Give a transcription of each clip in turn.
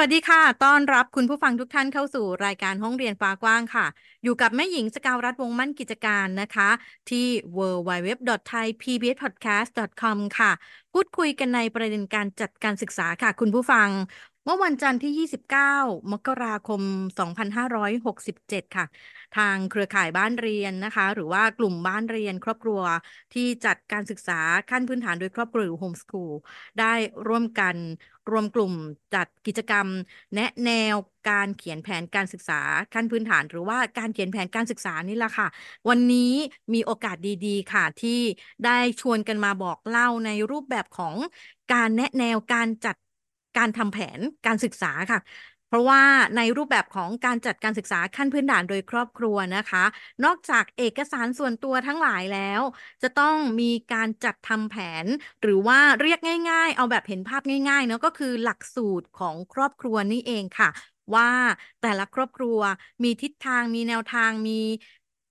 วัสดีค่ะ ต้อนรับคุณผู้ฟังทุกท่านเข้าสู่รายการห้องเรียนฟ้ากว้างค่ะ อยู่กับแม่หญิงสกาวรัฐวงมั่นกิจการนะคะ ที่ www.thaipbspodcast.com ค่ะ พูดคุยกันในประเด็นการจัดการศึกษาค่ะคุณผู้ฟัง เมื่อวันจันทร์ที่ 29 มกราคม 2567 ค่ะ ทางเครือข่ายบ้านเรียนนะคะ หรือว่ากลุ่มบ้านเรียนครอบครัวที่จัดการศึกษาขั้นพื้นฐานโดยครอบครัวหรือโฮมสคูลได้ร่วมกัน รวมกลุ่มจัดกิจกรรม แนะแนวการเขียนแผนการศึกษาขั้นพื้นฐาน หรือว่าการเขียนแผนการศึกษานี่แหละค่ะ วันนี้มีโอกาสดีๆ ค่ะ ที่ได้ชวนกันมาบอกเล่าในรูปแบบของการแนะแนวการจัดการทำแผนการศึกษาค่ะ เพราะว่าในรูปแบบของการจัดการศึกษาขั้นพื้นฐานโดยครอบครัวนะคะ นอกจากเอกสารส่วนตัวทั้งหลายแล้ว จะต้องมีการจัดทำแผน หรือว่าเรียกง่าย ๆ เอาแบบเห็นภาพง่ายๆเนาะก็คือหลักสูตรของครอบครัวนี่เองค่ะว่าแต่ละครอบครัวมีทิศทางมีแนวทางมี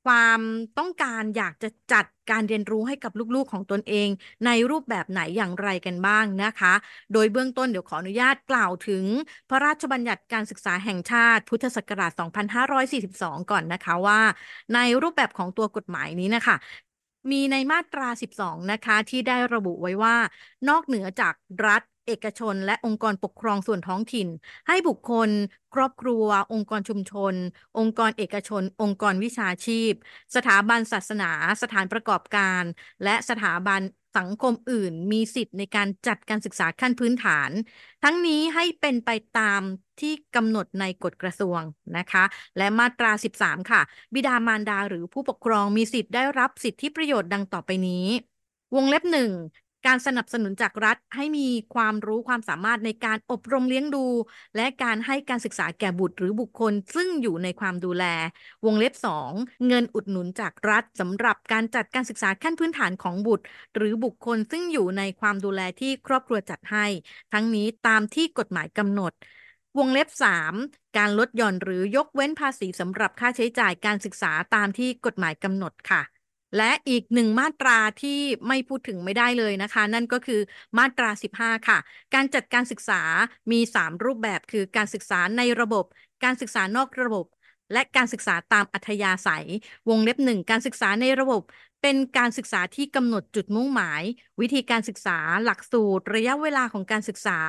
ความต้องการอยากจะจัดการเรียนรู้ให้กับลูกๆของตนเอง ในรูปแบบไหนอย่างไรกันบ้างนะคะ โดยเบื้องต้นเดี๋ยวขออนุญาตกล่าวถึง พระราชบัญญัติการศึกษาแห่งชาติพุทธศักราช 2542 ก่อนนะคะว่า ในรูปแบบของตัวกฎหมายนี้นะคะมีในมาตรา 12 นะคะ ที่ได้ระบุไว้ว่า นอกเหนือจากรัฐ เอกชน และองค์กรปกครองส่วนท้องถิ่น ให้บุคคล ครอบครัว องค์กรชุมชน องค์กรเอกชน องค์กรวิชาชีพ สถาบันศาสนา สถานประกอบการ และสถาบันสังคมอื่นมีสิทธิ์ในการจัดการศึกษาขั้นพื้นฐาน ทั้งนี้ให้เป็นไปตามที่กำหนดในกฎกระทรวงนะคะ และมาตรา 13 ค่ะ บิดามารดาหรือผู้ปกครองมีสิทธิ์ได้รับสิทธิประโยชน์ดังต่อไปนี้ วงเล็บหนึ่ง การสนับสนุนจากรัฐให้มีความรู้ความสามารถในการอบรมเลี้ยงดู และการให้การศึกษาแก่บุตรหรือบุคคล ซึ่งอยู่ในความดูแล วงเล็บ 2 เงินอุดหนุนจากรัฐสำหรับการจัดการศึกษาขั้นพื้นฐานของบุตร หรือบุคคลซึ่งอยู่ในความดูแลที่ครอบครัวจัดให้ ทั้งนี้ตามที่กฎหมายกำหนดวงเล็บ 3 การลดหย่อนหรือยกเว้นภาษีสำหรับค่าใช้จ่ายการศึกษาตามที่กฎหมายกำหนดค่ะ และอีกหนึ่งมาตราที่ไม่พูดถึงไม่ได้เลยนะคะ นั่นก็คือมาตรา 15 ค่ะ การจัดการศึกษามี 3 รูปแบบคือการศึกษาในระบบ การศึกษานอกระบบ และการศึกษาตามอัธยาศัย วงเล็บหนึ่งการศึกษาในระบบ เป็นการศึกษาที่กำหนดจุดมุ่งหมาย วิธีการศึกษาหลักสูตร ระยะเวลาของการศึกษา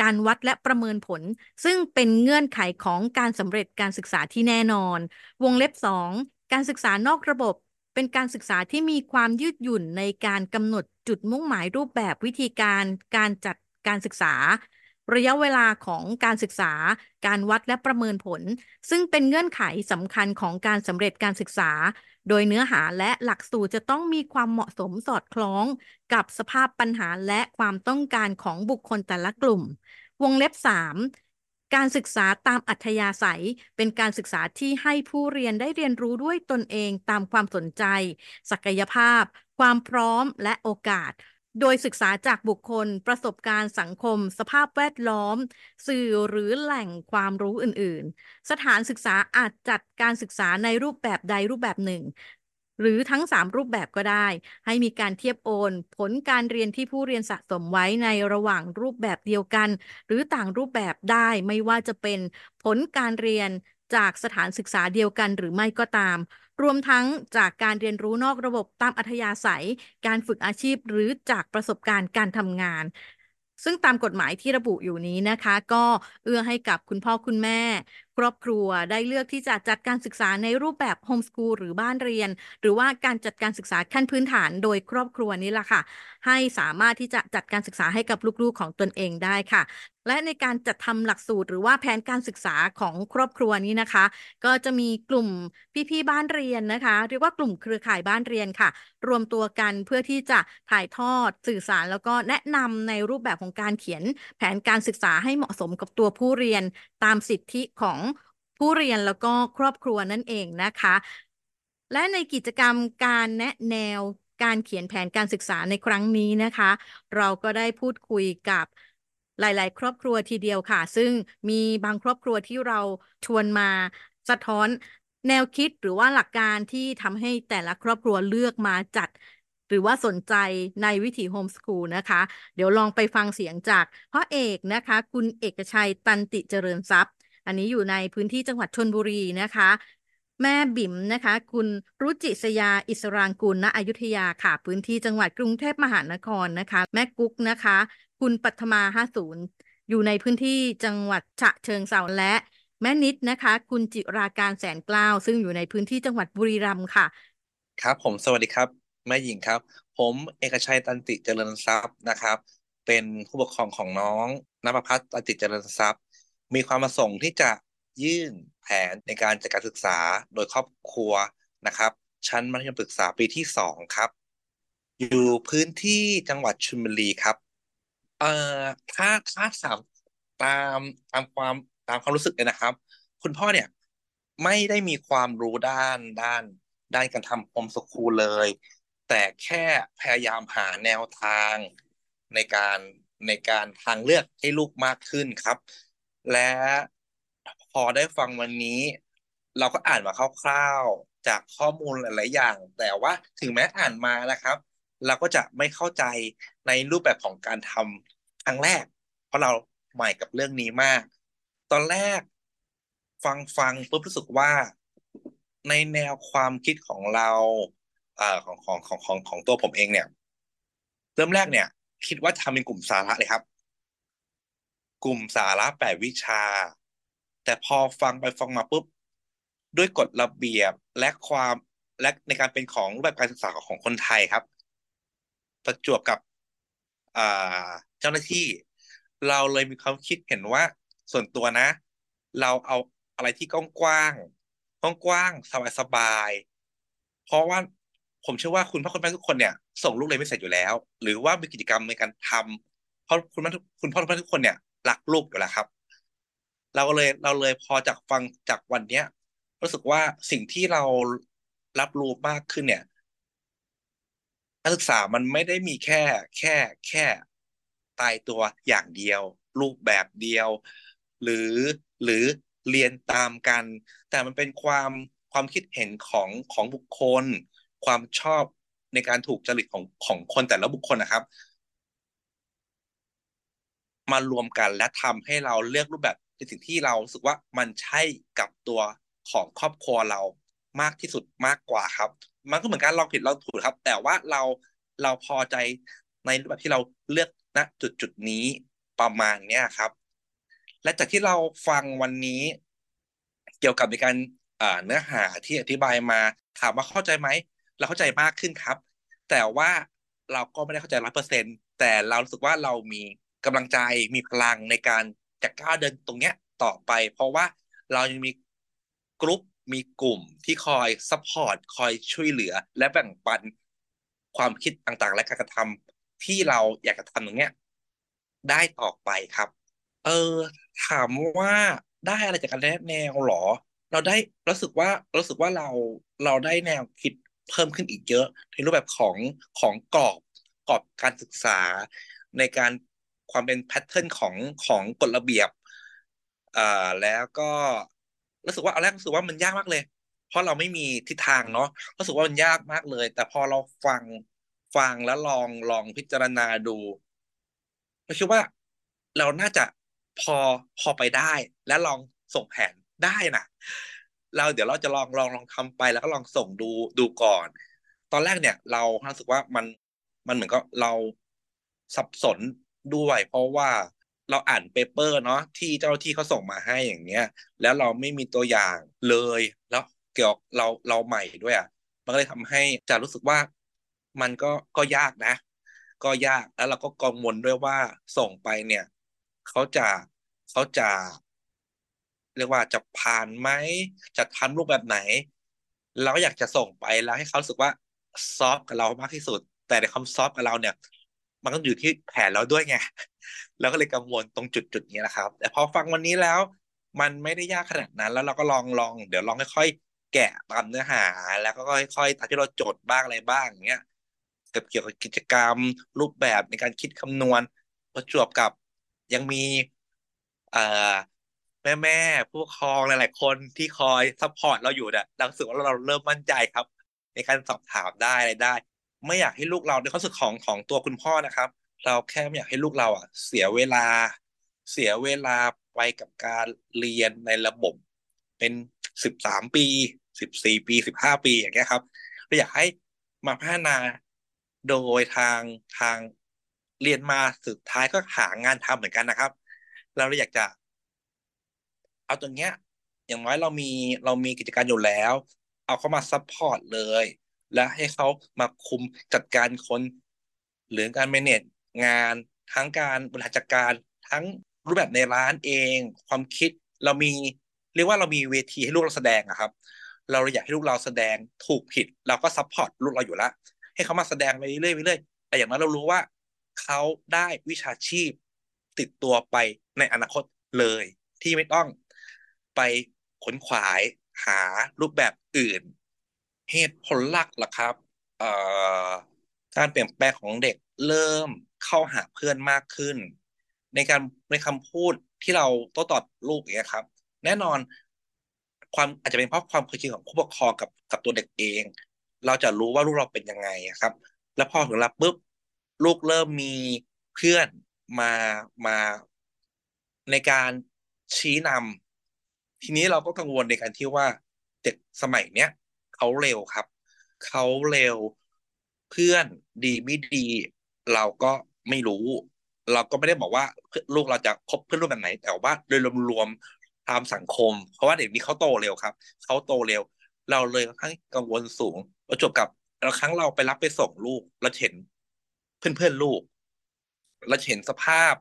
การวัดและประเมินผล ซึ่งเป็นเงื่อนไขของการสำเร็จการศึกษาที่แน่นอน วงเล็บ 2 การศึกษานอกระบบ เป็นการศึกษาที่มีความยืดหยุ่นในการกำหนดจุดมุ่งหมายรูปแบบวิธีการการจัดการศึกษา ระยะเวลาของการศึกษา การวัดและประเมินผล ซึ่งเป็นเงื่อนไขสำคัญของการสำเร็จการศึกษา โดยเนื้อหาและหลักสูตรจะต้องมีความเหมาะสมสอดคล้อง กับสภาพปัญหาและความต้องการของบุคคลแต่ละกลุ่ม วงเล็บ 3 การศึกษาตามอัธยาศัย เป็นการศึกษาที่ให้ผู้เรียนได้เรียนรู้ด้วยตนเองตามความสนใจ ศักยภาพ ความพร้อมและโอกาส โดยศึกษาจากบุคคล ประสบการณ์สังคม สภาพแวดล้อม สื่อหรือแหล่งความรู้อื่น ๆ สถานศึกษาอาจจัดการศึกษาในรูปแบบใดรูปแบบหนึ่ง หรือทั้ง 3 รูปแบบก็ได้ ให้มีการเทียบโอน ผลการเรียนที่ผู้เรียนสะสมไว้ในระหว่างรูปแบบเดียวกัน หรือต่างรูปแบบได้ไม่ว่าจะเป็นผลการเรียนจากสถานศึกษาเดียวกันหรือไม่ก็ตาม รวมทั้งจากการเรียนรู้นอกระบบตามอัธยาศัย การฝึกอาชีพหรือจากประสบการณ์การทำงาน ซึ่งตามกฎหมายที่ระบุอยู่นี้นะคะ ก็เอื้อให้กับคุณพ่อคุณแม่ครอบครัวได้เลือกที่จะจัดการศึกษาในรูปแบบโฮมสกูลหรือบ้านเรียน หรือว่าการจัดการศึกษาขั้นพื้นฐานโดยครอบครัวนี้แหละค่ะ ให้สามารถที่จะจัดการศึกษาให้กับลูกๆของตนเองได้ค่ะ และในการจัดทำหลักสูตร หรือว่าแผนการศึกษาของครอบครัวนี้นะคะ ก็จะมีกลุ่มพี่ๆบ้านเรียนนะคะ เรียกว่ากลุ่มเครือข่ายบ้านเรียนค่ะ รวมตัวกันเพื่อที่จะถ่ายทอดสื่อสารแล้วก็แนะนำในรูปแบบของการเขียนแผนการศึกษาให้เหมาะสมกับตัวผู้เรียนตามสิทธิของ ผู้เรียนแล้วก็ครอบครัวนั่นเองนะคะ และในกิจกรรมการแนะแนวการเขียนแผนการศึกษาในครั้งนี้นะคะ เราก็ได้พูดคุยกับหลาย ๆ ครอบครัวทีเดียวค่ะ ซึ่งมีบางครอบครัวที่เราชวนมาสะท้อนแนวคิดหรือว่าหลักการที่ทำให้แต่ละครอบครัวเลือกมาจัด หรือว่าสนใจในวิถีโฮมสคูลนะคะ เดี๋ยวลองไปฟังเสียงจากพ่อเอกนะคะ คุณเอกชัยตันติเจริญทรัพย์ อันนี้อยู่ในพื้นที่จังหวัดชนบุรีนะคะ แม่บิ่มนะคะ คุณรุจิสยาอิสรางกุลณอยุธยาค่ะ พื้นที่จังหวัดกรุงเทพมหานครนะคะ แม่กุ๊กนะคะ คุณปัทมาห้าศูนย์อยู่ในพื้นที่จังหวัดฉะเชิงเทราและแม่นิดนะคะ คุณจิราการแสนกล้าวซึ่งอยู่ในพื้นที่จังหวัดบุรีรัมย์ค่ะ ครับ ผมสวัสดีครับแม่หญิงครับ ผมเอกชัยตันติเจริญทรัพย์นะครับ เป็นผู้ปกครองของน้องนภพัฒน์ตันติเจริญทรัพย์ มีความประสงค์ที่จะยื่นแผนในการจัดการศึกษาโดยครอบครัวนะครับ ชั้นมัธยมศึกษาปีที่สองครับ อยู่พื้นที่จังหวัดชลบุรีครับ เอ่อถ้าถ้าสามตามตามความตามความรู้สึกเลยนะครับ คุณพ่อเนี่ยไม่ได้มีความรู้ด้านด้านด้านการทำโฮมสคูลเลย แต่แค่พยายามหาแนวทางในการในการทางเลือกให้ลูกมากขึ้นครับ และพอได้ฟังวันนี้ เราก็อ่านมาคร่าวๆจากข้อมูลหลายๆอย่าง แต่ว่าถึงแม้อ่านมานะครับ เราก็จะไม่เข้าใจในรูปแบบของการทำครั้งแรก เพราะเราใหม่กับเรื่องนี้มาก ตอนแรกฟังฟังปุ๊บรู้สึกว่าในแนวความคิดของเราเอ่อของของของของของตัวผมเองเนี่ย เริ่มแรกเนี่ย คิดว่าทำเป็นกลุ่มสาระเลยครับ กลุ่มสาระแปดวิชา แต่พอฟังไปฟังมาปุ๊บ ด้วยกฎระเบียบและความและในการเป็นของรูปแบบการศึกษาของคนไทยครับ ประจวบกับเจ้าหน้าที่ เราเลยมีความคิดเห็นว่าส่วนตัวนะ เราเอาอะไรที่กว้างๆกว้างๆสบาย เพราะว่าผมเชื่อว่าคุณพ่อคุณแม่ทุกคนเนี่ย ส่งลูกเรียนไม่เสร็จอยู่แล้ว หรือว่ามีกิจกรรมในการทำเพราะคุณแม่คุณพ่อคุณแม่ทุกคนเนี่ย รักลูกอยู่แล้วครับ เราเลยเราเลยพอจากฟังจากวันเนี้ย รู้สึกว่าสิ่งที่เรารับรู้มากขึ้นเนี่ยการศึกษามันไม่ได้มีแค่แค่แค่ตายตัวอย่างเดียว รูปแบบเดียว หรือหรือเรียนตามกัน แต่มันเป็นความความคิดเห็นของของบุคคล ความชอบในการถูกจริตของของคนแต่ละบุคคลนะครับ มารวมกันและทำให้เราเลือกรูปแบบในสิ่งที่เราสึกว่ามันใช่กับตัวของครอบครัวเรามากที่สุดมากกว่าครับ มันก็เหมือนการลองผิดลองถูกครับ แต่ว่าเราเราพอใจในรูปแบบที่เราเลือกณจุดจุดนี้ประมาณเนี้ยครับ และจากที่เราฟังวันนี้ เกี่ยวกับในการเนื้อหาที่อธิบายมาถามว่าเข้าใจไหมเราเข้าใจมากขึ้นครับ แต่ว่าเราก็ไม่ได้เข้าใจร้อยเปอร์เซ็นแต่เรารู้สึกว่าเรามี กำลังใจมีพลังในการจะก้าวเดินตรงเนี้ยต่อไป เพราะว่าเรายังมีกลุ่มมีกลุ่มที่คอย support คอยช่วยเหลือ และแบ่งปันความคิดต่างๆ และการกระทำที่เราอยากจะทำตรงเนี้ยได้ต่อไปครับ เออ ถามว่าได้อะไรจากการแนะแนวหรอ เราได้รู้สึกว่ารู้สึกว่าเราเราได้แนวคิดเพิ่มขึ้นอีกเยอะ ในรูปแบบของของกรอบกรอบการศึกษา ในการ ความเป็นแพทเทิร์นของของกฎระเบียบอ่าแล้วก็รู้สึกว่าเอาแรกรู้สึกว่ามันยากมากเลย เพราะเราไม่มีทิศทางเนาะรู้สึกว่ามันยากมากเลย แต่พอเราฟังฟังแล้วลองลองพิจารณาดูเราคิดว่าเราน่าจะพอพอไปได้ และลองส่งแผนได้นะเราเดี๋ยวเราจะลองลองลองทำไปแล้วก็ลองส่งดูดูก่อน ตอนแรกเนี่ย เรารู้สึกว่ามันมันเหมือนก็เราสับสน ด้วย เพราะว่าเราอ่านเปเปอร์เนาะที่เจ้าที่เขาส่งมาให้อย่างเงี้ย แล้วเราไม่มีตัวอย่างเลยแล้วเกี่ยวเราเราใหม่ด้วยอะมันก็เลยทำให้จะรู้สึกว่ามันก็ก็ยากนะ ก็ยากแล้วเราก็กังวลด้วยว่าส่งไปเนี่ยเขาจะเขาจะ เรียกว่าจะผ่านไหมจะทำรูปแบบไหน เราก็อยากจะส่งไปแล้วให้เขาสึกว่าซอฟกับเรามากที่สุด แต่ในความซอฟกับเราเนี่ย มันก็อยู่ที่แผนเราด้วยไงแล้วก็เลยกังวลตรงจุดจุดนี้นะครับ แต่พอฟังวันนี้แล้ว มันไม่ได้ยากขนาดนั้น แล้วเราก็ลองลองเดี๋ยวลองค่อยๆแกะตามเนื้อหา แล้วก็ค่อยๆทำที่เราจดบ้างอะไรบ้างอย่างเงี้ยกับเกี่ยวกับกิจกรรมรูปแบบในการคิดคำนวณประจวบกับยังมีเอ่อแม่แม่ผู้ปกครองหลาย ๆ คนที่คอย support เราอยู่เนี่ยเรารู้สึกว่าเราเริ่มมั่นใจครับ ในการสอบถามได้อะไรได้ ไม่อยากให้ลูกเราในความรู้สึกของของตัวคุณพ่อนะครับ เราแค่ไม่อยากให้ลูกเราอะ เสียเวลา เสียเวลาไปกับการเรียนในระบบ เป็นสิบสามปีสิบสี่ปีสิบห้าปีอย่างเงี้ยครับเราอยากให้มาพัฒนาโดยทางทางเรียนมาสุดท้ายก็หางานทำเหมือนกันนะครับ เราเลยอยากจะ เอาตรงเนี้ย อย่างน้อยเรามีเรามีกิจการอยู่แล้ว เอาเข้ามา support เลย และให้เขามาคุมจัดการคนหรือการ manage งานทั้งการบริหารจัดการทั้งรูปแบบในร้านเอง ความคิดเรามีเรียกว่าเรามีเวทีให้ลูกเราแสดงอะครับ เราอยากให้ลูกเราแสดงถูกผิด เราก็ support ลูกเราอยู่แล้วให้เขามาแสดงไปเรื่อยๆเรื่อยๆแต่อย่างนั้นเรารู้ว่าเขาได้วิชาชีพ ติดตัวไปในอนาคตเลย ที่ไม่ต้องไปขวนขวายหารูปแบบอื่น เหตุผลหลักล่ะครับการเปลี่ยนแปลงของเด็กเริ่มเข้าหาเพื่อนมากขึ้น ในการในคำพูดที่เราโต้ตอบลูกอย่างเงี้ยครับ แน่นอนความอาจจะเป็นเพราะความเคยชินของผู้ปกครองกับกับตัวเด็กเอง เราจะรู้ว่าลูกเราเป็นยังไงครับ แล้วพอถึงรับปุ๊บลูกเริ่มมีเพื่อนมามาในการชี้นำทีนี้เราก็กังวลในการที่ว่าเด็กสมัยเนี้ย เขาเร็วครับ เขาเร็วเพื่อนดีไม่ดี เราก็ไม่รู้ เราก็ไม่ได้บอกว่าลูกเราจะคบเพื่อนร่วมแบบไหน แต่ว่าโดยรวมๆตามสังคม เพราะว่าเด็กนี้เขาโตเร็วครับเขาโตเร็ว เราเลยค่อนข้างกังวลสูงประจบกับเราครั้งเราไปรับไปส่งลูกเราเห็นเพื่อนๆลูกเราเห็นสภาพ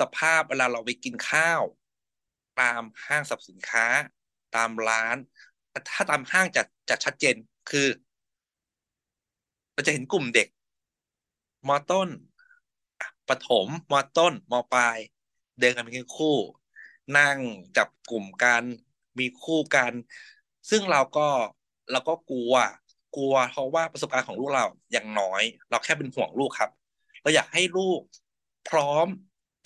สภาพเวลาเราไปกินข้าว ตามห้างสรรพสินค้า ตามร้าน ถ้าตามห้างจะจะชัดเจนคือเราจะเห็นกลุ่มเด็กมอต้นประถมมอต้นมอปลาย เดินกันเป็นคู่ นั่งจับกลุ่มกันมีคู่กัน ซึ่งเราก็เราก็กลัว กลัวเพราะว่าประสบการณ์ของลูกเราอย่างน้อย เราแค่เป็นห่วงลูกครับ เราอยากให้ลูกพร้อม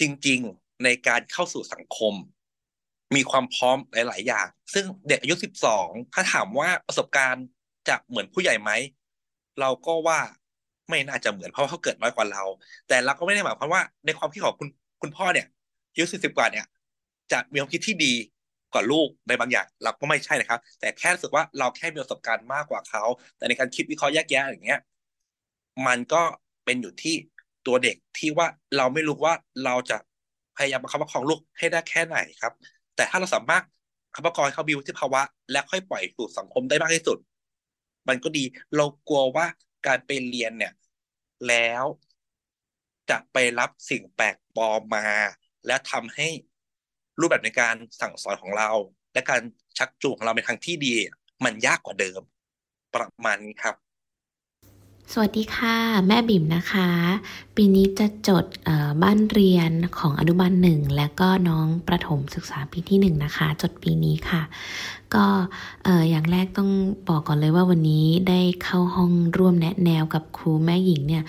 จริง ๆ ในการเข้าสู่สังคม มีความพร้อมหลาย ๆ อย่าง ซึ่งเด็กอายุสิบสองถ้าถามว่าประสบการณ์จะเหมือนผู้ใหญ่ไหมเราก็ว่าไม่น่าจะเหมือนเพราะเขาเกิดน้อยกว่าเรา แต่เราก็ไม่ได้หมายความว่าในความคิดของคุณคุณพ่อเนี่ยอายุสี่สิบกว่าเนี่ย จะมีความคิดที่ดีกว่าลูกในบางอย่าง เราก็ไม่ใช่นะครับ แต่แค่รู้สึกว่าเราแค่มีประสบการณ์มากกว่าเขา แต่ในการคิดวิเคราะห์แยกแยะอย่างเงี้ยมันก็เป็นอยู่ที่ตัวเด็กที่ว่าเราไม่รู้ว่าเราจะพยายามประคับประคองลูกให้ได้แค่ไหนครับ แต่ถ้าเราสามารถคับประคองเขาบิวที่ภาวะ และค่อยปล่อยสู่สังคมได้มากที่สุด มันก็ดีเรากลัวว่าการไปเรียนเนี่ย แล้วจะไปรับสิ่งแปลกปลอมมา และทำให้รูปแบบในการสั่งสอนของเรา และการชักจูงของเราในทางที่ดี มันยากกว่าเดิม ประมาณนี้ครับ สวัสดีค่ะ แม่บิ่มนะคะ ปีนี้จะจดบ้านเรียนของอนุบาลหนึ่งและก็น้องประถมศึกษาปีที่หนึ่งนะคะ จดปีนี้ค่ะ ก็อย่างแรกต้องบอกก่อนเลยว่าวันนี้ได้เข้าห้องร่วมแนะแนวกับครูแม่หญิงเนี่ย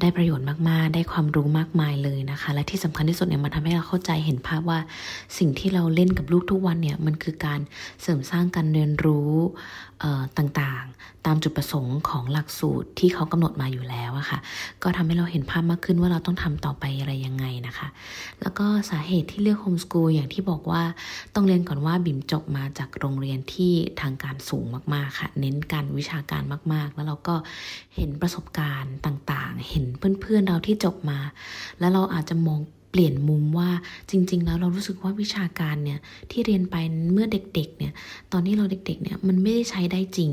ได้ประโยชน์มากๆ ได้ความรู้มากมายเลยนะคะ และที่สำคัญที่สุดเนี่ยมันทำให้เราเข้าใจเห็นภาพว่าสิ่งที่เราเล่นกับลูกทุกวันเนี่ยมันคือการเสริมสร้างการเรียนรู้ต่างๆ ตามจุดประสงค์ของหลักสูตรที่เขากำหนดมาอยู่แล้วอะค่ะ ก็ทำให้เราเห็นภาพมากขึ้นว่าเราต้องทำต่อไปอะไรยังไงนะคะ แล้วก็สาเหตุที่เลือกโฮมสกูลอย่างที่บอกว่าต้องเรียนก่อนว่าบิ่มจบมาจากโรงเรียนที่ทางการสูงมากๆค่ะ เน้นการวิชาการมากๆ แล้วเราก็เห็นประสบการณ์ต่างๆ เห็นเพื่อนๆเราที่จบมา แล้วเราอาจจะมอง เปลี่ยนมุมว่าจริง ๆ แล้วเรารู้สึกว่าวิชาการเนี่ยที่เรียนไปเมื่อเด็กๆเนี่ยตอนที่เราเด็กๆเนี่ยมันไม่ได้ใช้ได้จริง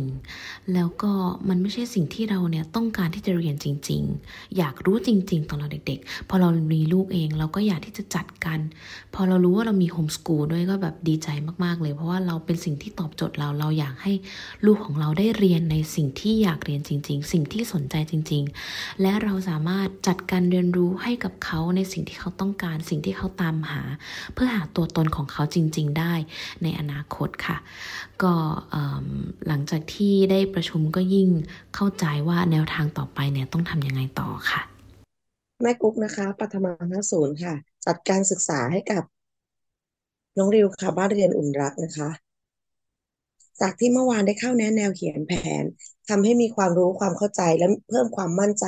แล้วก็มันไม่ใช่สิ่งที่เราเนี่ยต้องการที่จะเรียนจริง ๆ อยากรู้จริง ๆ ตอนเราเด็ก ๆ พอเรามีลูกเองเราก็อยากที่จะจัดกันพอเรารู้ว่าเรามีโฮมสกูลด้วยก็แบบดีใจมากๆ เลยเพราะว่าเราเป็นสิ่งที่ตอบโจทย์เราเราอยากให้ลูกของเราได้เรียนในสิ่งที่อยากเรียนจริง ๆ สิ่งที่สนใจจริง ๆ และเราสามารถจัดการเรียนรู้ให้กับเขาในสิ่งที่เขาต้องต้องการสิ่งที่เขาตามหา เพื่อหาตัวตนของเขาจริง ๆ ได้ในอนาคตค่ะ ก็หลังจากที่ได้ประชุมก็ยิ่งเข้าใจว่าแนวทางต่อไปเนี่ยต้องทำยังไงต่อค่ะ แม่กุ๊กนะคะปัทมาณศูนย์ค่ะ จัดการศึกษาให้กับน้องริวค่ะบ้านเรียนอุ่นรักนะคะจากที่เมื่อวานได้เข้าแนะแนวเขียนแผนทำให้มีความรู้ความเข้าใจและเพิ่มความมั่นใจ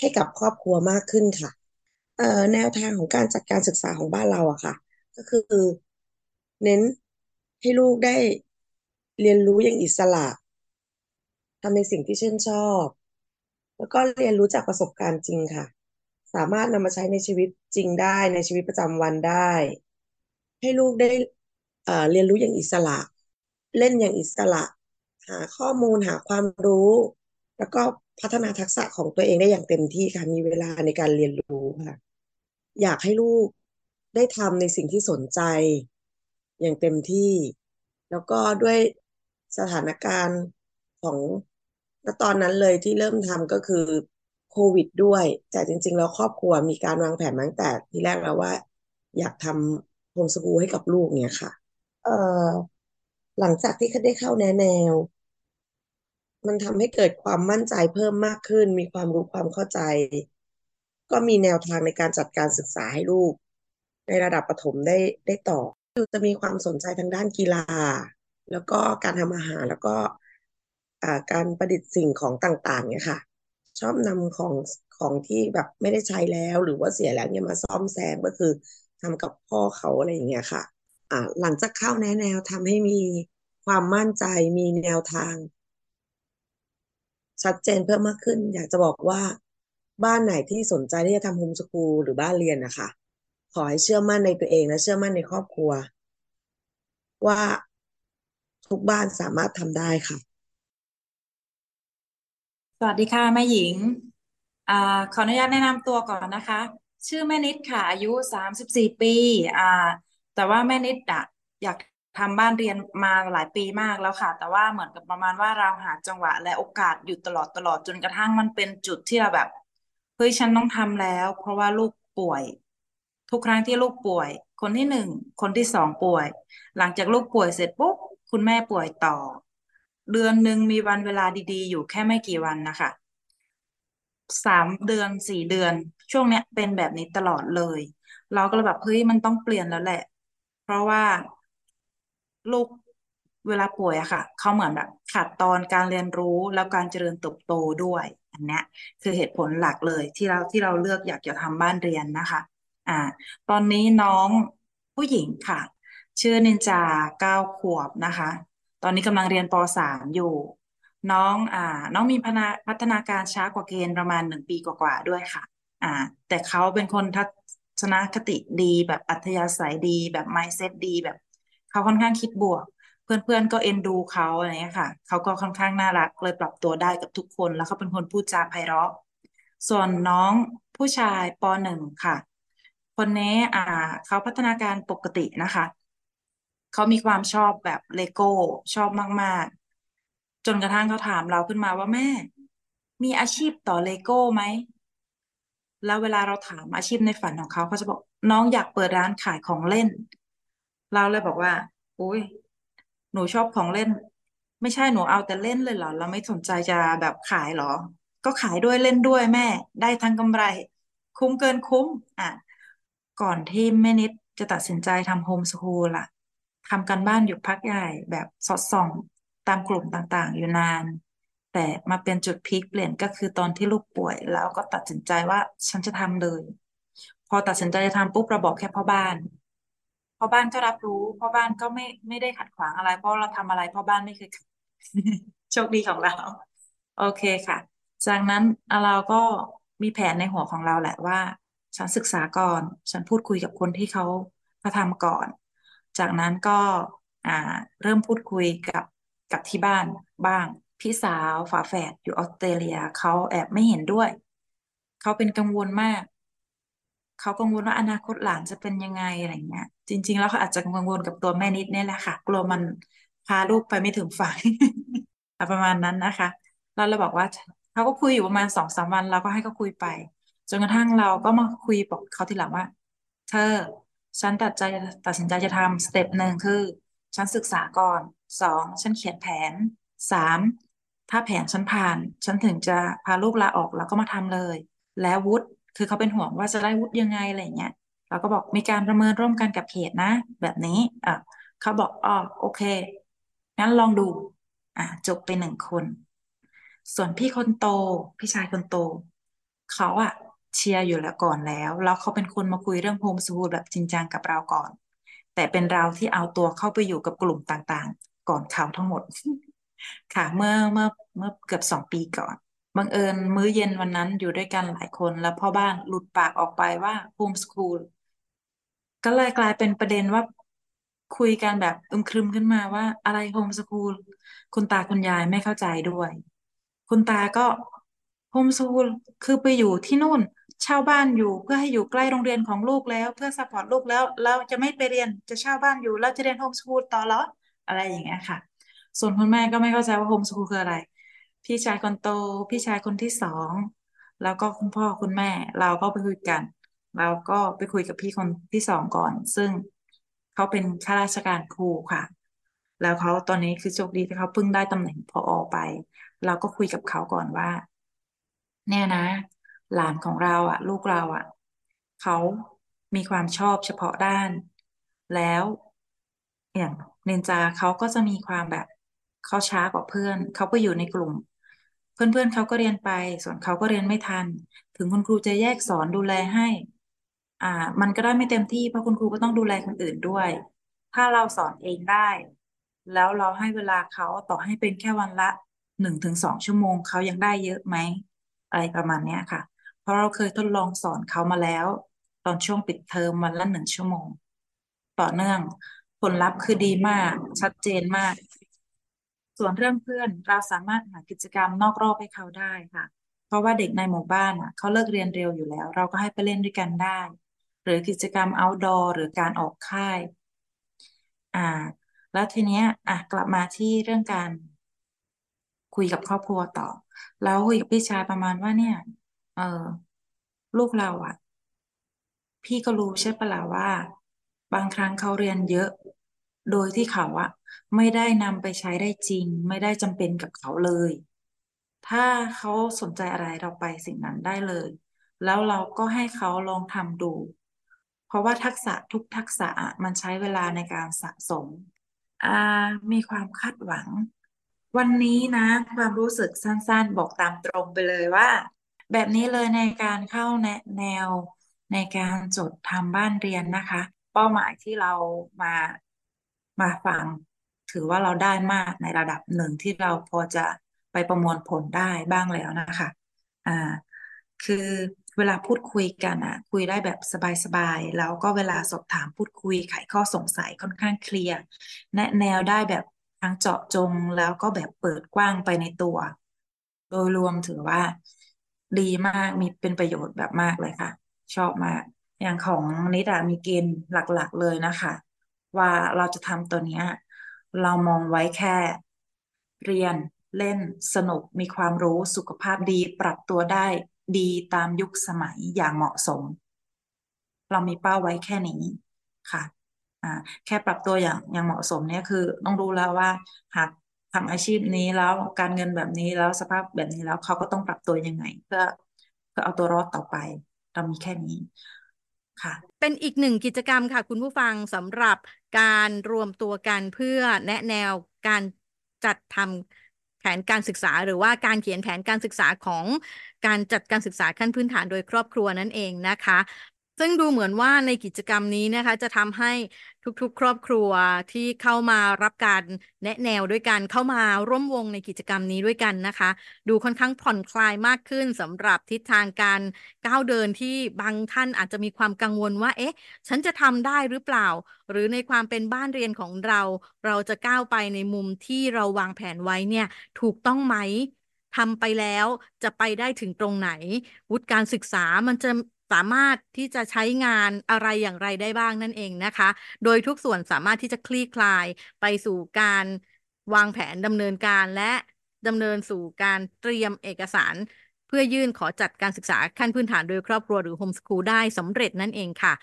ให้กับครอบครัวมากขึ้นค่ะ เอ่อแนวทางของการจัดการศึกษาของบ้านเราอะค่ะ ก็คือเน้นให้ลูกได้เรียนรู้อย่างอิสระทำในสิ่งที่ชื่นชอบ แล้วก็เรียนรู้จากประสบการณ์จริงค่ะ สามารถนำมาใช้ในชีวิตจริงได้ในชีวิตประจำวันได้ ให้ลูกได้เอ่อเรียนรู้อย่างอิสระ เล่นอย่างอิสระ หาข้อมูลหาความรู้ แล้วก็พัฒนาทักษะของตัวเองได้อย่างเต็มที่ค่ะ มีเวลาในการเรียนรู้ค่ะ อยากให้ลูกได้ทำในสิ่งที่สนใจอย่างเต็มที่ แล้วก็ด้วยสถานการณ์ของณตอนนั้นเลยที่เริ่มทำก็คือโควิดด้วย แต่จริง ๆ แล้วครอบครัวมีการวางแผนตั้งแต่ที่แรกแล้วว่า อยากทำโฮมสกูลให้กับลูกเนี่ยค่ะ เอ่อหลังจากที่เขาได้เข้าแนแนว มันทำให้เกิดความมั่นใจเพิ่มมากขึ้น มีความรู้ความเข้าใจ ก็มีแนวทางในการจัดการศึกษาให้ลูก ในระดับประถมได้ได้ต่อคือจะมีความสนใจทางด้านกีฬา แล้วก็การทำอาหารแล้วก็การประดิษฐ์สิ่งของต่างๆเนี่ยค่ะ ชอบนำของของที่แบบไม่ได้ใช้แล้วหรือว่าเสียแล้วเนี่ยมาซ่อมแซมก็คือทำกับพ่อเขาอะไรอย่างเงี้ยค่ะ อ่าหลังจากเข้าแนแนวทำให้มีความมั่นใจมีแนวทาง ชัดเจนเพิ่มมากขึ้น อยากจะบอกว่าบ้านไหนที่สนใจที่จะทำโฮมสกูลหรือบ้านเรียนนะคะขอให้เชื่อมั่นในตัวเองและเชื่อมั่นในครอบครัว ว่าทุกบ้านสามารถทำได้ค่ะ สวัสดีค่ะแม่หญิงอ่าขออนุญาตแนะนำตัวก่อนนะคะ ชื่อแม่นิดค่ะ อายุสามสิบสี่ปีอ่าแต่ว่าแม่นิดอะอยาก ทำบ้านเรียนมาหลายปีมากแล้วค่ะ แต่ว่าเหมือนกับประมาณว่าเราหาจังหวะ และโอกาสอยู่ตลอดตลอดจนกระทั่งมันเป็นจุดที่เราแบบเฮ้ยฉันต้องทำแล้ว เพราะว่าลูกป่วย ทุกครั้งที่ลูกป่วย คนที่หนึ่งคนที่สองป่วย หลังจากลูกป่วยเสร็จปุ๊บคุณแม่ป่วยต่อ เดือนหนึ่งมีวันเวลาดีๆ อยู่แค่ไม่กี่วันนะคะสามเดือนสี่เดือน ช่วงเนี้ยเป็นแบบนี้ตลอดเลย เราก็เลยแบบเฮ้ยมันต้องเปลี่ยนแล้วแหละ เพราะว่า ลูกเวลาป่วยอะค่ะ เขาเหมือนแบบขาดตอนการเรียนรู้แล้วการเจริญเติบโตด้วย อันนี้คือเหตุผลหลักเลยที่เราที่เราเลือกอยากจะทำบ้านเรียนนะคะ อ่า ตอนนี้น้องผู้หญิงค่ะ ชื่อนินจาเก้าขวบนะคะ ตอนนี้กำลังเรียนป .3 อยู่ น้องอ่า น้องมีพัฒนาการช้ากว่าเกณฑ์ประมาณหนึ่งปีกว่าๆด้วยค่ะ อ่า แต่เขาเป็นคนทัศนคติดีแบบอัธยาศัยดีแบบไมซ์เซ็ตดีแบบ เขาค่อนข้างคิดบวก เพื่อนๆก็เอ็นดูเขาอะไรเงี้ยค่ะ เขาก็ค่อนข้างน่ารักเลยปรับตัวได้กับทุกคน แล้วเขาเป็นคนพูดจาไพเราะ ส่วนน้องผู้ชายป .1 ค่ะ คนนี้อ่าเขาพัฒนาการปกตินะคะ เขามีความชอบแบบเลโก้ชอบมาก ๆ จนกระทั่งเขาถามเราขึ้นมาว่าแม่ มีอาชีพต่อเลโก้ไหมแล้วเวลาเราถามอาชีพในฝันของเขาเขาจะบอกน้องอยากเปิดร้านขายของเล่น เราเลยบอกว่าอุ้ยหนูชอบของเล่น ไม่ใช่หนูเอาแต่เล่นเลยเหรอ เราไม่สนใจจะแบบขายหรอ ก็ขายด้วยเล่นด้วยแม่ ได้ทั้งกำไร คุ้มเกินคุ้ม อะ ก่อนที่แม่นิดจะตัดสินใจทำโฮมสคูลล่ะทำการบ้านอยู่พักใหญ่แบบสอดส่องตามกลุ่มต่างๆ อยู่นาน แต่มาเป็นจุดพีคเปลี่ยนก็คือตอนที่ลูกป่วย แล้วก็ตัดสินใจว่าฉันจะทำเลย พอตัดสินใจจะทำปุ๊บเราบอกแค่พ่อบ้าน พ่อบ้านก็รับรู้พ่อบ้านก็ไม่ไม่ได้ขัดขวางอะไร เพราะเราทำอะไรพ่อบ้านไม่เคยขัดโชคดีของเรา โอเคค่ะ จากนั้นเราก็มีแผนในหัวของเราแหละว่า ฉันศึกษาก่อน ฉันพูดคุยกับคนที่เขาเขาทำก่อน จากนั้นก็เริ่มพูดคุยกับกับที่บ้านบ้าง พี่สาวฝาแฝดอยู่ออสเตรเลียเขาแอบไม่เห็นด้วย เขาเป็นกังวลมาก เขากังวลว่าอนาคตหลานจะเป็นยังไงอะไรเงี้ย จริง ๆ แล้วเขาอาจจะกังวลกับตัวแม่นิดนี่แหละค่ะ กลัวมันพาลูกไปไม่ถึงฝั่งประมาณนั้นนะคะเราเลยบอกว่าเขาก็คุยอยู่ประมาณสองสามวันเราก็ให้เขาคุยไปจนกระทั่งเราก็มาคุยบอกเขาทีหลังว่า เธอ ฉันตัดใจตัดสินใจจะทำสเต็ปหนึ่งคือ ฉันศึกษาก่อนสองฉันเขียนแผนสามถ้าแผนฉันผ่าน ฉันถึงจะพาลูกลาออกแล้วก็มาทำเลย แล้ววุฒิ คือเขาเป็นห่วงว่าจะได้วุฒิยังไงอะไรเงี้ยเราก็บอกมีการประเมินร่วมกันกับเขตนะ แบบนี้อะเขาบอกอ๋อโอเคงั้นลองดู อะจบไปหนึ่งคน ส่วนพี่คนโต พี่ชายคนโต เขาอะเชียร์อยู่แล้วก่อนแล้ว แล้วเขาเป็นคนมาคุยเรื่องโฮมสูลแบบจริงจังกับเราก่อน แต่เป็นเราที่เอาตัวเข้าไปอยู่กับกลุ่มต่างๆ ก่อนเขาทั้งหมด ค่ะ เมื่อเมื่อเมื่อเกือบสองปีก่อน บังเอิญมื้อเย็นวันนั้นอยู่ด้วยกันหลายคนแล้วพ่อบ้านหลุดปากออกไปว่าโฮมส o ูลก็เลยกลายเป็นประเด็นว่าคุยกันแบบอึมครึมขึ้นมาว่าอะไรโฮมส o ูลคุณตาคุณยายไม่เข้าใจด้วย คุณตาก็โฮมส o ูลคือไปอยู่ที่นู่นเช่าบ้านอยู่เพื่อให้อยู่ใกล้โรงเรียนของลูกแล้ว เพื่อ support ลูกแล้วเราจะไม่ไปเรียนจะเช่าบ้านอยู่แล้วจะเรียนโฮมส o ูลต่อเหรออะไรอย่างเงี้ยค่ะ ส่วนคุณแม่ก็ไม่เข้าใจว่าโฮมส o ูลคืออะไร พี่ชายคนโต พี่ชายคนที่สอง แล้วก็คุณพ่อคุณแม่ เราก็ไปคุยกัน เราก็ไปคุยกับพี่คนที่สองก่อน ซึ่งเขาเป็นข้าราชการครูค่ะ แล้วเขาตอนนี้คือโชคดีที่เขาเพิ่งได้ตำแหน่งพออไป เราก็คุยกับเขาก่อนว่า เนี่ยนะ หลานของเราอะลูกเราอะเขามีความชอบเฉพาะด้าน แล้วอย่างเนนจาเขาก็จะมีความแบบเขาช้ากว่าเพื่อน เขาก็อยู่ในกลุ่ม เพื่อนๆเขาก็เรียนไป ส่วนเขาก็เรียนไม่ทัน ถึงคุณครูจะแยกสอนดูแลให้ อ่า มันก็ได้ไม่เต็มที่เพราะคุณครูก็ต้องดูแลคนอื่นด้วย ถ้าเราสอนเองได้ แล้วเราให้เวลาเขาต่อให้เป็นแค่วันละหนึ่งถึงสองชั่วโมงเขายังได้เยอะไหมอะไรประมาณเนี้ยค่ะ เพราะเราเคยทดลองสอนเขามาแล้ว ตอนช่วงปิดเทอมวันละหนึ่งชั่วโมง ต่อเนื่องผลลัพธ์คือดีมาก ชัดเจนมาก ส่วนเรื่องเพื่อนเราสามารถหากิจกรรมนอกรอบให้เขาได้ค่ะ เพราะว่าเด็กในหมู่บ้านอะเขาเลิกเรียนเร็วอยู่แล้ว เราก็ให้ไปเล่นด้วยกันได้ หรือกิจกรรม outdoor หรือการออกค่าย อ่า แล้วทีเนี้ยอะกลับมาที่เรื่องการคุยกับครอบครัวต่อ แล้วคุยกับพี่ชายประมาณว่าเนี่ย เออลูกเราอะ พี่ก็รู้ใช่ปะล่ะว่า บางครั้งเขาเรียนเยอะ โดยที่เขาอะไม่ได้นำไปใช้ได้จริง ไม่ได้จำเป็นกับเขาเลย ถ้าเขาสนใจอะไรเราไปสิ่งนั้นได้เลย แล้วเราก็ให้เขาลองทำดู เพราะว่าทักษะทุกทักษะมันใช้เวลาในการสะสมอามีความคาดหวัง วันนี้นะ ความรู้สึกสั้นๆ บอกตามตรงไปเลยว่า แบบนี้เลยในการเข้าแนแนวในการจดทำบ้านเรียนนะคะ เป้าหมายที่เรามา มาฟัง ถือว่าเราได้มากในระดับหนึ่งที่เราพอจะไปประมวลผลได้บ้างแล้วนะคะอ่าคือเวลาพูดคุยกันอะคุยได้แบบสบายๆแล้วก็เวลาสอบถามพูดคุยไขข้อสงสัยค่อนข้างเคลียร์แนะแนวได้แบบทั้งเจาะจงแล้วก็แบบเปิดกว้างไปในตัว โดยรวมถือว่าดีมากมีเป็นประโยชน์แบบมากเลยค่ะ ชอบมาก อย่างของนิดามีเกณฑ์หลัก ๆ เลยนะคะ ว่าเราจะทำตัวเนี้ย เรามองไว้แค่ เรียนเล่นสนุกมีความรู้สุขภาพดีปรับตัวได้ดีตามยุคสมัยอย่างเหมาะสม เรามีเป้าไว้แค่นี้ค่ะอ่าแค่ปรับตัวอย่างอย่างเหมาะสมเนี่ยคือ ต้องรู้แล้วว่า หากทำอาชีพนี้แล้วการเงินแบบนี้แล้วสภาพแบบนี้แล้วเขาก็ต้องปรับตัวยังไง เพื่อเพื่อเอาตัวรอดต่อไป เรามีแค่นี้ ค่ะ เป็นอีกหนึ่งกิจกรรมค่ะ คุณผู้ฟังสำหรับการรวมตัวกันเพื่อแนะแนวการจัดทำแผนการศึกษา หรือว่าการเขียนแผนการศึกษาของการจัดการศึกษาขั้นพื้นฐานโดยครอบครัวนั่นเองนะคะ ซึ่งดูเหมือนว่าในกิจกรรมนี้นะคะ จะทำให้ทุกๆ ครอบครัวที่เข้ามารับการแนะแนวด้วยกันเข้ามาร่วมวงในกิจกรรมนี้ด้วยกันนะคะ ดูค่อนข้างผ่อนคลายมากขึ้นสำหรับทิศทางการก้าวเดินที่บางท่านอาจจะมีความกังวลว่า เอ๊ะ ฉันจะทำได้หรือเปล่า หรือในความเป็นบ้านเรียนของเรา เราจะก้าวไปในมุมที่เราวางแผนไว้เนี่ย ถูกต้องไหมทำไปแล้วจะไปได้ถึงตรงไหน วุฒิการศึกษามันจะ สามารถที่จะใช้งานอะไรอย่างไรได้บ้างนั่นเองนะคะ โดยทุกส่วนสามารถที่จะคลี่คลายไปสู่การวางแผนดำเนินการและดำเนินสู่การเตรียมเอกสารเพื่อยื่นขอจัดการศึกษาขั้นพื้นฐานโดยครอบครัวหรือโฮมสคูลได้สำเร็จนั่นเองค่ะ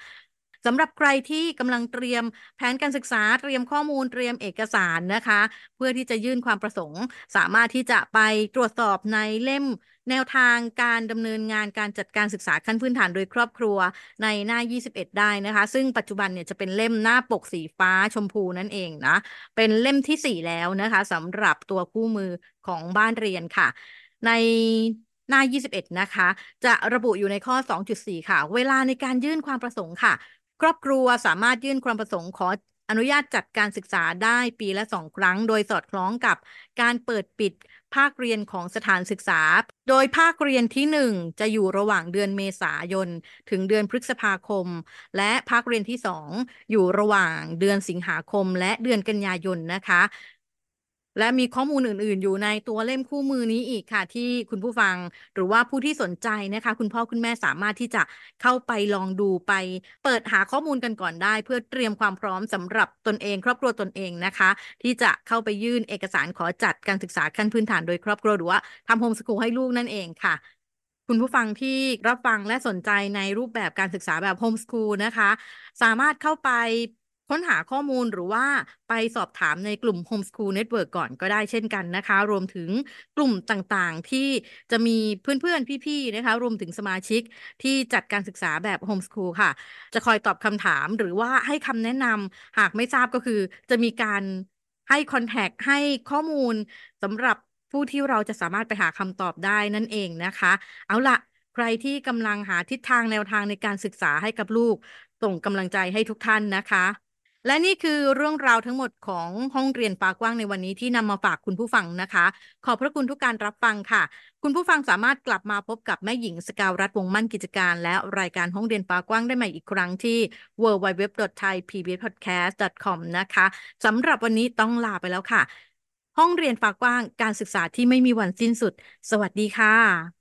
สำหรับใครที่กำลังเตรียมแผนการศึกษาเตรียมข้อมูลเตรียมเอกสารนะคะ เพื่อที่จะยื่นความประสงค์ สามารถที่จะไปตรวจสอบในเล่มแนวทางการดำเนินงานการจัดการศึกษาขั้นพื้นฐานโดยครอบครัวในหน้า 21 ได้นะคะ ซึ่งปัจจุบันเนี่ยจะเป็นเล่มหน้าปกสีฟ้าชมพูนั่นเองนะ เป็นเล่มที่ 4 แล้วนะคะสำหรับตัวคู่มือของบ้านเรียนค่ะ ในหน้า 21 นะคะ จะระบุอยู่ในข้อ 2.4 ค่ะ เวลาในการยื่นความประสงค์ค่ะ ครอบครัวสามารถยื่นความประสงค์ขออนุญาตจัดการศึกษาได้ปีละสองครั้ง โดยสอดคล้องกับการเปิดปิดภาคเรียนของสถานศึกษา โดยภาคเรียนที่ 1 จะอยู่ระหว่างเดือนเมษายน ถึงเดือนพฤษภาคม และภาคเรียนที่ 2 อยู่ระหว่างเดือนสิงหาคม และเดือนกันยายนนะคะ และมีข้อมูลอื่น ๆ อยู่ในตัวเล่มคู่มือนี้อีกค่ะ ที่คุณผู้ฟังหรือว่าผู้ที่สนใจนะคะ คุณพ่อคุณแม่สามารถที่จะเข้าไปลองดูไป เปิดหาข้อมูลกันก่อนได้ เพื่อเตรียมความพร้อมสำหรับตนเอง ครอบครัวตนเองนะคะ ที่จะเข้าไปยื่นเอกสารขอจัดการศึกษาขั้นพื้นฐานโดยครอบครัวหรือว่าทำโฮมสกูลให้ลูกนั่นเองค่ะคุณผู้ฟังที่รับฟังและสนใจในรูปแบบการศึกษาแบบโฮมสกูลนะคะ สามารถเข้าไป ค้นหาข้อมูลหรือว่าไปสอบถามในกลุ่ม Homeschool Network ก่อนก็ได้เช่นกันนะคะ รวมถึงกลุ่มต่างๆ ที่จะมีเพื่อนๆ พี่ๆ นะคะ รวมถึงสมาชิกที่จัดการศึกษาแบบ Homeschool ค่ะ จะคอยตอบคำถามหรือว่าให้คำแนะนำหากไม่ทราบก็คือ จะมีการให้คอนแทคให้ข้อมูลสำหรับผู้ที่เราจะสามารถไปหาคำตอบได้นั่นเองนะคะ เอาละใครที่กำลังหาทิศทางแนวทางในการศึกษาให้กับลูก ส่งกำลังใจให้ทุกท่านนะคะ และนี่คือเรื่องราวทั้งหมดของห้องเรียนฟ้ากว้างในวันนี้ที่นำมาฝากคุณผู้ฟังนะคะ ขอบพระคุณทุกการรับฟังค่ะ คุณผู้ฟังสามารถกลับมาพบกับแม่หญิงสกาวรัฐวงมั่นกิจการ และรายการห้องเรียนฟ้ากว้างได้ใหม่อีกครั้งที่ www.thaipbspodcast.com นะคะสำหรับวันนี้ต้องลาไปแล้วค่ะ ห้องเรียนฟ้ากว้างการศึกษาที่ไม่มีวันสิ้นสุด สวัสดีค่ะ